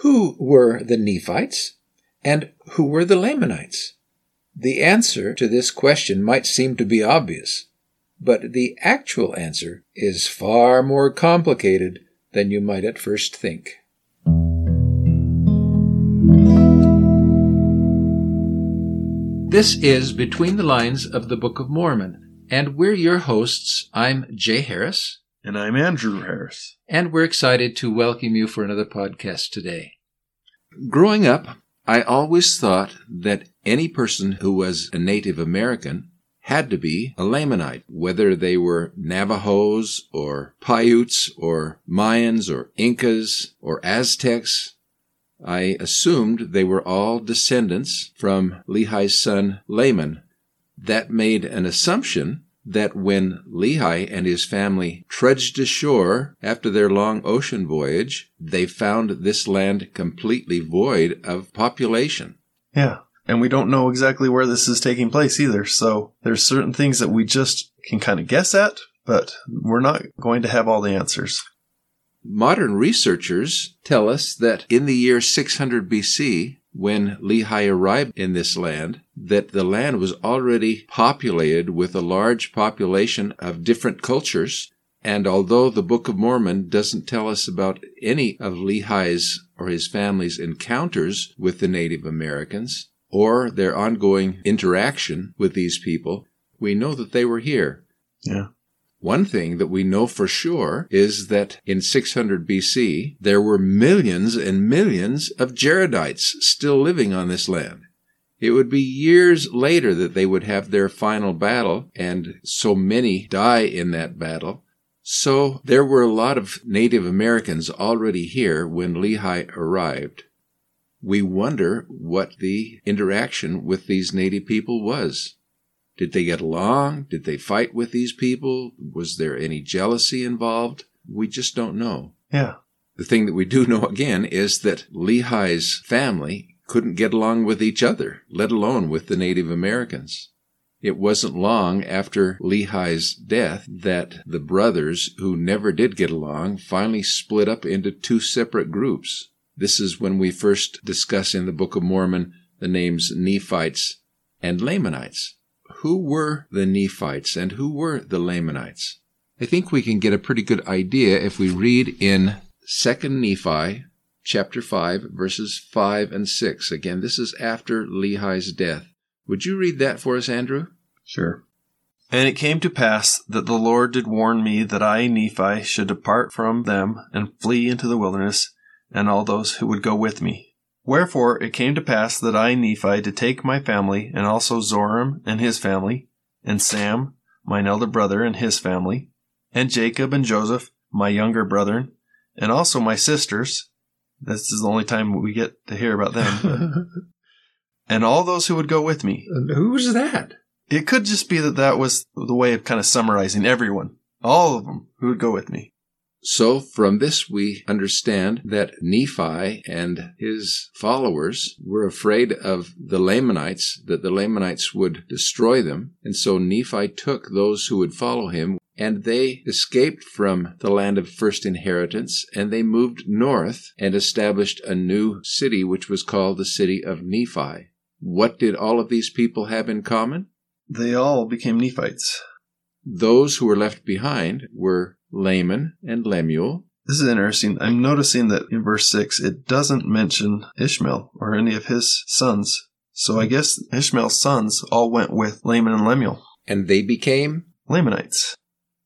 Who were the Nephites? And who were the Lamanites? The answer to this question might seem to be obvious, but the actual answer is far more complicated than you might at first think. This is Between the Lines of the Book of Mormon, and we're your hosts. I'm Jay Harris. And I'm Andrew Harris. And we're excited to welcome you for another podcast today. Growing up, I always thought that any person who was a Native American had to be a Lamanite, whether they were Navajos or Paiutes or Mayans or Incas or Aztecs I assumed they were all descendants from Lehi's son Laman. That made an assumption that when Lehi and his family trudged ashore after their long ocean voyage, they found this land completely void of population. Yeah. And we don't know exactly where this is taking place either. So there's certain things that we just can kind of guess at, but we're not going to have all the answers. Modern researchers tell us that in the year 600 BC, when Lehi arrived in this land, that the land was already populated with a large population of different cultures. And although the Book of Mormon doesn't tell us about any of Lehi's or his family's encounters with the Native Americans or their ongoing interaction with these people, we know that they were here. Yeah. One thing that we know for sure is that in 600 BC, there were millions and millions of Jaredites still living on this land. It would be years later that they would have their final battle, and so many die in that battle. So there were a lot of Native Americans already here when Lehi arrived. We wonder what the interaction with these native people was. Did they get along? Did they fight with these people? Was there any jealousy involved? We just don't know. Yeah. The thing that we do know again is that Lehi's family couldn't get along with each other, let alone with the Native Americans. It wasn't long after Lehi's death that the brothers, who never did get along, finally split up into two separate groups. This is when we first discuss in the Book of Mormon the names Nephites and Lamanites who were the Nephites and who were the Lamanites? I think we can get a pretty good idea if we read in 2 Nephi chapter 5 verses 5 and 6. Again, this is after Lehi's death. Would you read that for us, Andrew? Sure. And it came to pass that the Lord did warn me that I, Nephi, should depart from them and flee into the wilderness, and all those who would go with me. Wherefore it came to pass that I, Nephi, did take my family, and also Zoram and his family, and Sam, mine elder brother, and his family, and Jacob and Joseph, my younger brethren, and also my sisters. This is the only time we get to hear about them. and all those who would go with me. Who was that? It could just be that that was the way of kind of summarizing everyone. All of them who would go with me. So from this we understand that Nephi and his followers were afraid of the Lamanites, that the Lamanites would destroy them. And so Nephi took those who would follow him and they escaped from the land of first inheritance and they moved north and established a new city which was called the city of Nephi. What did all of these people have in common? They all became Nephites. Those who were left behind were Laman, and Lemuel. This is interesting. I'm noticing that in verse 6, it doesn't mention Ishmael or any of his sons. So I guess Ishmael's sons all went with Laman and Lemuel. And they became Lamanites.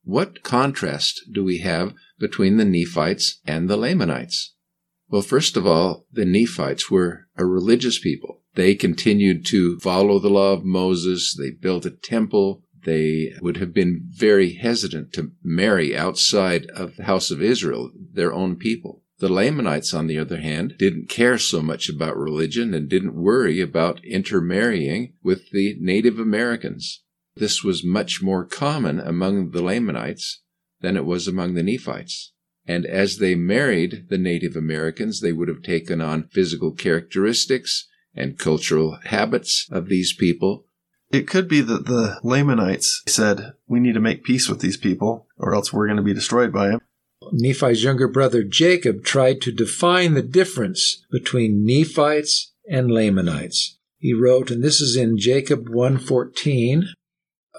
What contrast do we have between the Nephites and the Lamanites? Well, first of all, the Nephites were a religious people. They continued to follow the law of Moses. They built a temple they would have been very hesitant to marry outside of the house of Israel, their own people. The Lamanites, on the other hand, didn't care so much about religion and didn't worry about intermarrying with the Native Americans. This was much more common among the Lamanites than it was among the Nephites. And as they married the Native Americans, they would have taken on physical characteristics and cultural habits of these people it could be that the Lamanites said, We need to make peace with these people, or else we're going to be destroyed by them. Nephi's younger brother Jacob tried to define the difference between Nephites and Lamanites. He wrote, and this is in Jacob 1:14,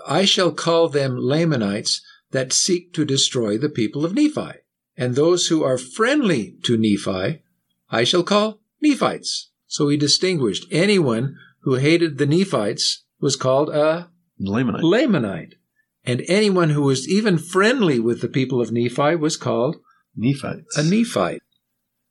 I shall call them Lamanites that seek to destroy the people of Nephi, and those who are friendly to Nephi I shall call Nephites. So he distinguished anyone who hated the Nephites was called a Lamanite. Lamanite. And anyone who was even friendly with the people of Nephi was called Nephites. a Nephite.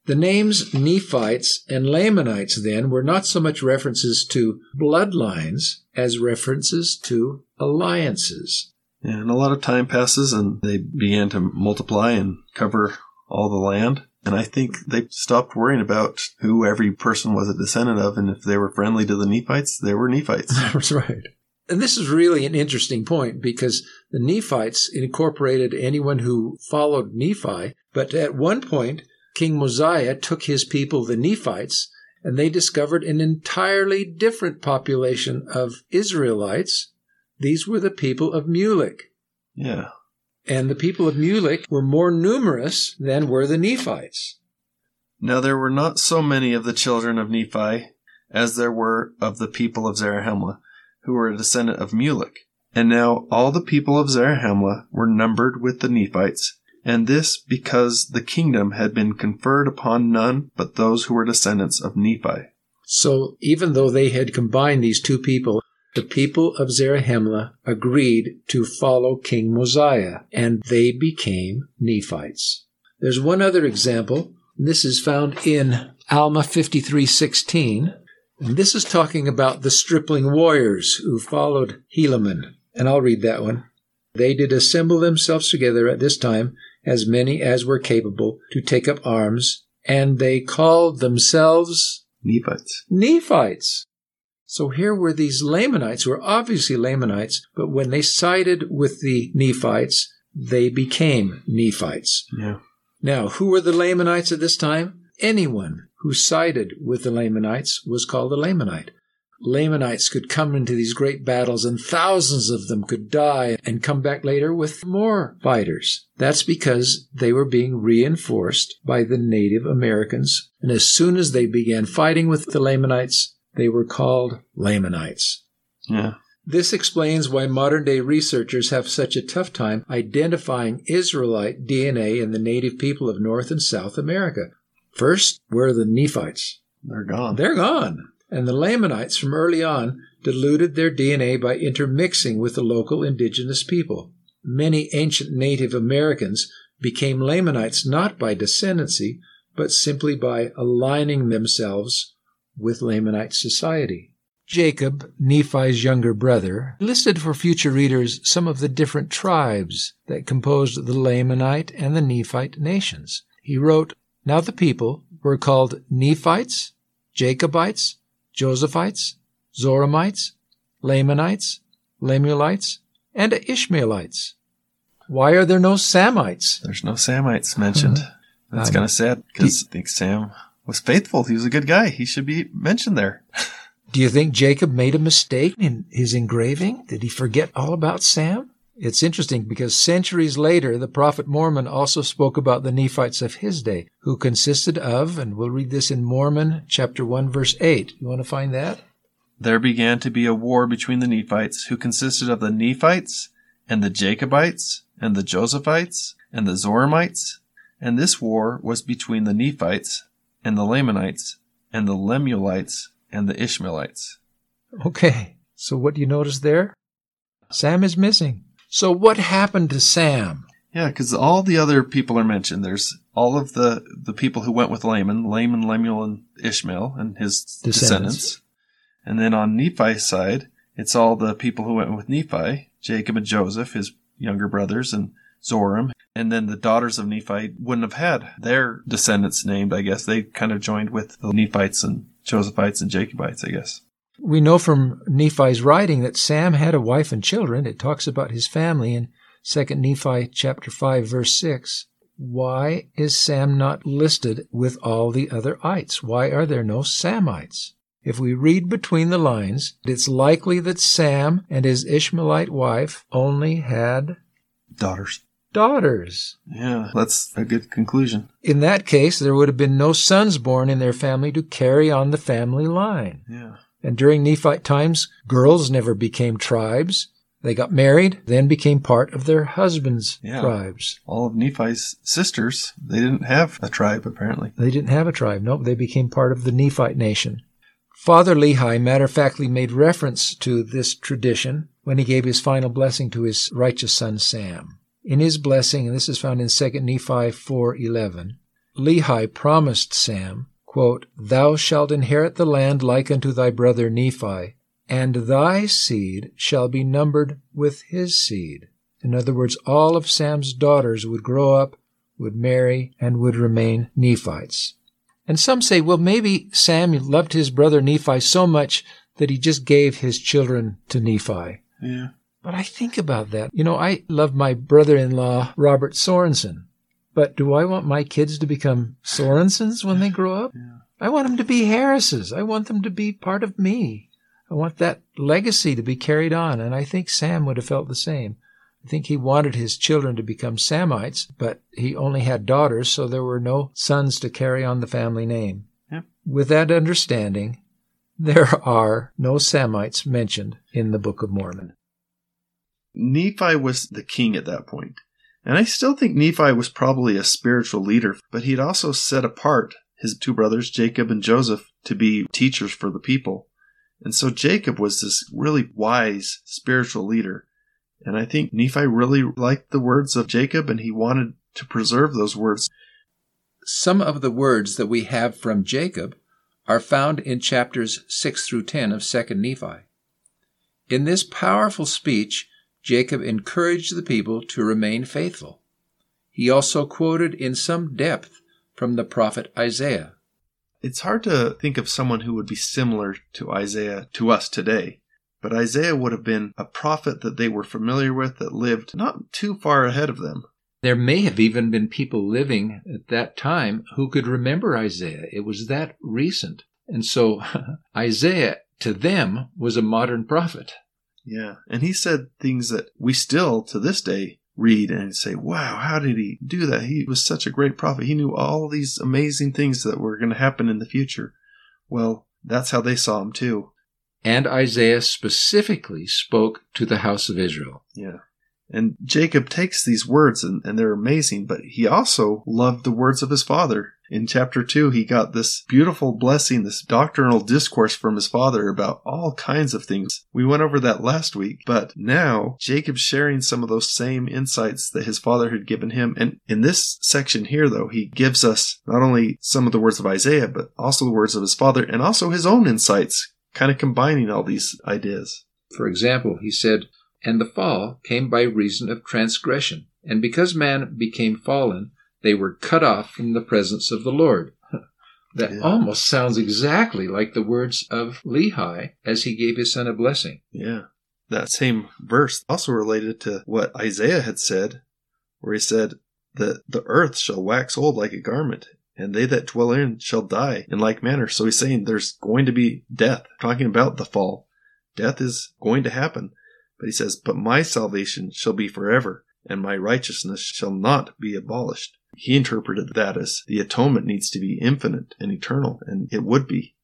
The names Nephites and Lamanites then were not so much references to bloodlines as references to alliances. And a lot of time passes and they began to multiply and cover all the land. And I think they stopped worrying about who every person was a descendant of. And if they were friendly to the Nephites, they were Nephites. That's right. And this is really an interesting point because the Nephites incorporated anyone who followed Nephi. But at one point, King Mosiah took his people, the Nephites, and they discovered an entirely different population of Israelites. These were the people of Mulek. yeah. And the people of Mulek were more numerous than were the Nephites. Now there were not so many of the children of Nephi as there were of the people of Zarahemla, who were a descendant of Mulek. And now all the people of Zarahemla were numbered with the Nephites, and this because the kingdom had been conferred upon none but those who were descendants of Nephi. So even though they had combined these two people, the people of Zarahemla agreed to follow King Mosiah, and they became Nephites. There's one other example. and This is found in Alma 53:16, and this is talking about the stripling warriors who followed Helaman. And I'll read that one. They did assemble themselves together at this time, as many as were capable, to take up arms, and they called themselves Nephites. Nephites. So here were these Lamanites who were obviously Lamanites, but when they sided with the Nephites, they became Nephites. Yeah. Now, who were the Lamanites at this time? Anyone who sided with the Lamanites was called a Lamanite. Lamanites could come into these great battles and thousands of them could die and come back later with more fighters. That's because they were being reinforced by the Native Americans. And as soon as they began fighting with the Lamanites, they were called Lamanites. Yeah. This explains why modern day researchers have such a tough time identifying Israelite DNA in the native people of North and South America. First, where are the Nephites? They're gone. They're gone. And the Lamanites from early on diluted their DNA by intermixing with the local indigenous people. Many ancient Native Americans became Lamanites not by descendancy, but simply by aligning themselves with Lamanite society. Jacob, Nephi's younger brother, listed for future readers some of the different tribes that composed the Lamanite and the Nephite nations. He wrote, Now the people were called Nephites, Jacobites, Josephites, Zoramites, Lamanites, Lemuelites, and Ishmaelites. Why are there no Samites? There's no Samites mentioned. That's kind of um, sad because I think Sam was faithful. He was a good guy. He should be mentioned there. Do you think Jacob made a mistake in his engraving? Did he forget all about Sam? It's interesting because centuries later, the prophet Mormon also spoke about the Nephites of his day, who consisted of, and we'll read this in Mormon chapter 1 verse 8. You want to find that? There began to be a war between the Nephites, who consisted of the Nephites and the Jacobites and the Josephites and the Zoramites. And this war was between the Nephites and the Lamanites and the Lemuelites and the Ishmaelites. Okay. So what do you notice there? Sam is missing. So what happened to Sam? Yeah, because all the other people are mentioned. There's all of the, the people who went with Laman, Laman, Lemuel, and Ishmael, and his Descendants. descendants. And then on Nephi's side, it's all the people who went with Nephi, Jacob and Joseph, his younger brothers, and Zoram. And then the daughters of Nephi wouldn't have had their descendants named, I guess. They kind of joined with the Nephites and Josephites and Jacobites, I guess. We know from Nephi's writing that Sam had a wife and children. It talks about his family in 2 Nephi chapter 5 verse 6. Why is Sam not listed with all the other ites? Why are there no Samites? If we read between the lines, it's likely that Sam and his Ishmaelite wife only had Daughters. Daughters. Yeah, that's a good conclusion. In that case, there would have been no sons born in their family to carry on the family line. Yeah. And during Nephite times, girls never became tribes. They got married, then became part of their husbands' Yeah. tribes. All of Nephi's sisters, they didn't have a tribe apparently. They didn't have a tribe. Nope, they became part of the Nephite nation. Father Lehi matter of factly made reference to this tradition when he gave his final blessing to his righteous son Sam. In his blessing, and this is found in 2 Nephi 4:11, Lehi promised Sam, quote, "Thou shalt inherit the land like unto thy brother Nephi, and thy seed shall be numbered with his seed." In other words, all of Sam's daughters would grow up, would marry, and would remain Nephites. And some say, well, maybe Sam loved his brother Nephi so much that he just gave his children to Nephi. Yeah. But I think about that. You know, I love my brother in law, Robert Sorensen. But do I want my kids to become Sorensens when they grow up? Yeah. I want them to be Harrises. I want them to be part of me. I want that legacy to be carried on. And I think Sam would have felt the same. I think he wanted his children to become Samites, but he only had daughters, so there were no sons to carry on the family name. Yep. With that understanding, there are no Samites mentioned in the Book of Mormon. Nephi was the king at that point. And I still think Nephi was probably a spiritual leader, but he'd also set apart his two brothers, Jacob and Joseph, to be teachers for the people. And so Jacob was this really wise spiritual leader. And I think Nephi really liked the words of Jacob and he wanted to preserve those words. Some of the words that we have from Jacob are found in chapters 6 through 10 of 2nd Nephi. In this powerful speech, Jacob encouraged the people to remain faithful. He also quoted in some depth from the prophet Isaiah. It's hard to think of someone who would be similar to Isaiah to us today. But Isaiah would have been a prophet that they were familiar with that lived not too far ahead of them. There may have even been people living at that time who could remember Isaiah. It was that recent. And so Isaiah to them was a modern prophet. Yeah. And he said things that we still to this day read and say, wow, how did he do that? He was such a great prophet. He knew all these amazing things that were going to happen in the future. Well, that's how they saw him too. And Isaiah specifically spoke to the house of Israel. Yeah. And Jacob takes these words and, and they're amazing, but he also loved the words of his father. In chapter 2, he got this beautiful blessing, this doctrinal discourse from his father about all kinds of things. We went over that last week, but now Jacob's sharing some of those same insights that his father had given him. And in this section here, though, he gives us not only some of the words of Isaiah, but also the words of his father and also his own insights, kind of combining all these ideas. For example, he said, And the fall came by reason of transgression. And because man became fallen, they were cut off from the presence of the Lord. That Yeah. almost sounds exactly like the words of Lehi as he gave his son a blessing. Yeah. That same verse also related to what Isaiah had said, where he said that the earth shall wax old like a garment, and they that dwell in shall die in like manner. So he's saying there's going to be death, talking about the fall. Death is going to happen. But he says, But my salvation shall be forever, and my righteousness shall not be abolished. He interpreted that as the atonement needs to be infinite and eternal, and it would be.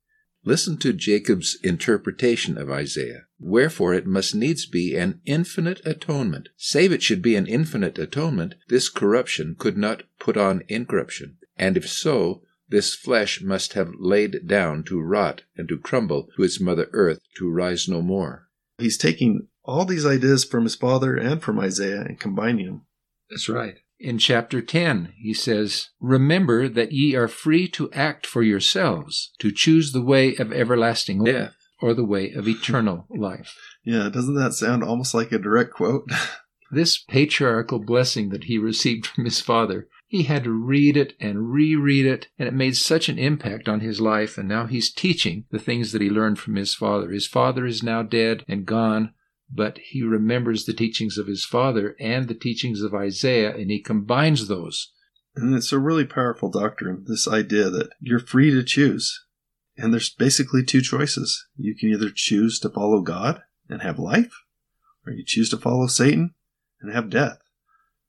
Listen to Jacob's interpretation of Isaiah. Wherefore it must needs be an infinite atonement. Save it should be an infinite atonement, this corruption could not put on incorruption. And if so, this flesh must have laid down to rot and to crumble to its mother earth to rise no more. He's taking all these ideas from his father and from Isaiah and combining them. That's right. In chapter 10, he says, Remember that ye are free to act for yourselves, to choose the way of everlasting death or the way of eternal life. Yeah, doesn't that sound almost like a direct quote? This patriarchal blessing that he received from his father, he had to read it and reread it, and it made such an impact on his life. And now he's teaching the things that he learned from his father. His father is now dead and gone, but he remembers the teachings of his father and the teachings of Isaiah, and he combines those. and it's a really powerful doctrine, this idea that you're free to choose. And there's basically two choices. You can either choose to follow God and have life, or you choose to follow Satan and have death.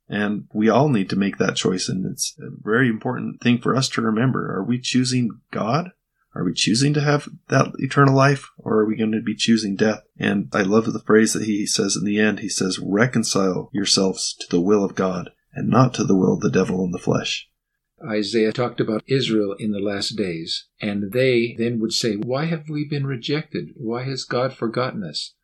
And we all need to make that choice. And it's a very important thing for us to remember. Are we choosing God? Are we choosing to have that eternal life or are we going to be choosing death? And I love the phrase that he says in the end. He says, reconcile yourselves to the will of God and not to the will of the devil in the flesh. Isaiah talked about Israel in the last days, and they then would say, Why have we been rejected? Why has God forgotten us?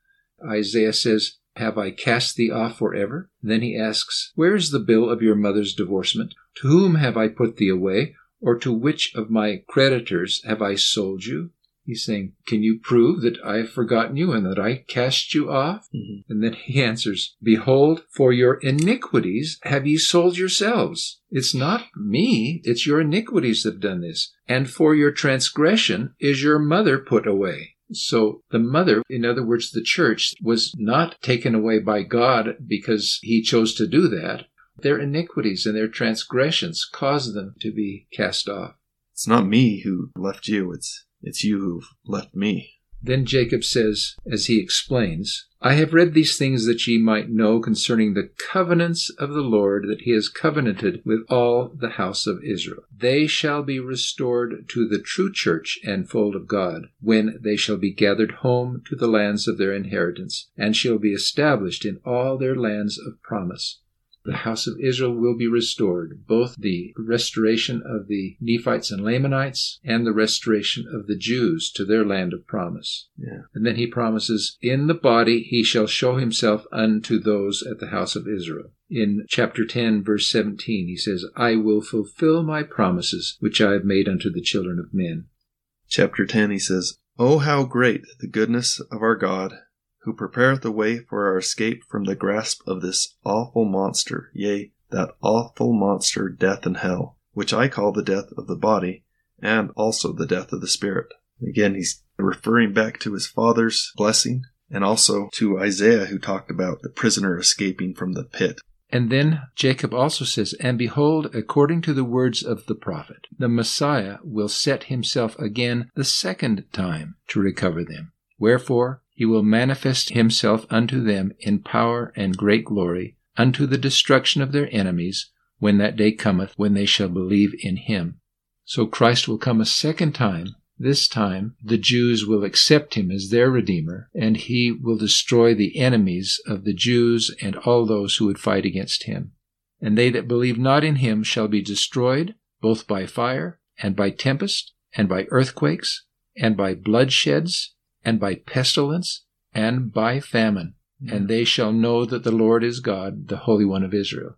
Isaiah says, Have I cast thee off forever? Then he asks, Where is the bill of your mother's divorcement? To whom have I put thee away? Or to which of my creditors have I sold you? He's saying, Can you prove that I have forgotten you and that I cast you off? Mm-hmm. And then he answers, Behold, for your iniquities have ye sold yourselves. It's not me, it's your iniquities that have done this. And for your transgression is your mother put away. So the mother, in other words, the church, was not taken away by God because he chose to do that. Their iniquities and their transgressions caused them to be cast off. It's not me who left you, it's it's you who've left me. Then Jacob says, as he explains, I have read these things that ye might know concerning the covenants of the Lord that he has covenanted with all the house of Israel. They shall be restored to the true church and fold of God, when they shall be gathered home to the lands of their inheritance, and shall be established in all their lands of promise the house of Israel will be restored, both the restoration of the Nephites and Lamanites and the restoration of the Jews to their land of promise. Yeah. And then he promises, In the body he shall show himself unto those at the house of Israel. In chapter 10, verse 17, he says, I will fulfill my promises which I have made unto the children of men. Chapter 10, he says, Oh, how great the goodness of our God! Who prepareth the way for our escape from the grasp of this awful monster, yea, that awful monster, death and hell, which I call the death of the body, and also the death of the spirit. Again, he's referring back to his father's blessing, and also to Isaiah, who talked about the prisoner escaping from the pit. And then Jacob also says, And behold, according to the words of the prophet, the Messiah will set himself again the second time to recover them. Wherefore, he will manifest himself unto them in power and great glory, unto the destruction of their enemies, when that day cometh when they shall believe in him. So Christ will come a second time. This time the Jews will accept him as their Redeemer, and he will destroy the enemies of the Jews and all those who would fight against him. And they that believe not in him shall be destroyed, both by fire, and by tempest, and by earthquakes, and by bloodsheds, and by pestilence, and by famine. And they shall know that the Lord is God, the Holy One of Israel.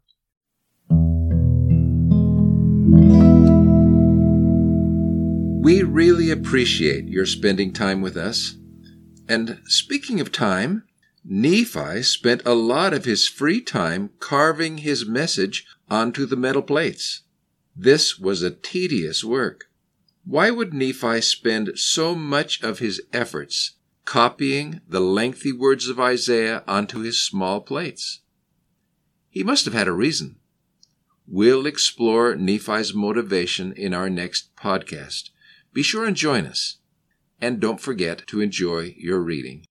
We really appreciate your spending time with us. And speaking of time, Nephi spent a lot of his free time carving his message onto the metal plates. This was a tedious work. Why would Nephi spend so much of his efforts copying the lengthy words of Isaiah onto his small plates? He must have had a reason. We'll explore Nephi's motivation in our next podcast. Be sure and join us. And don't forget to enjoy your reading.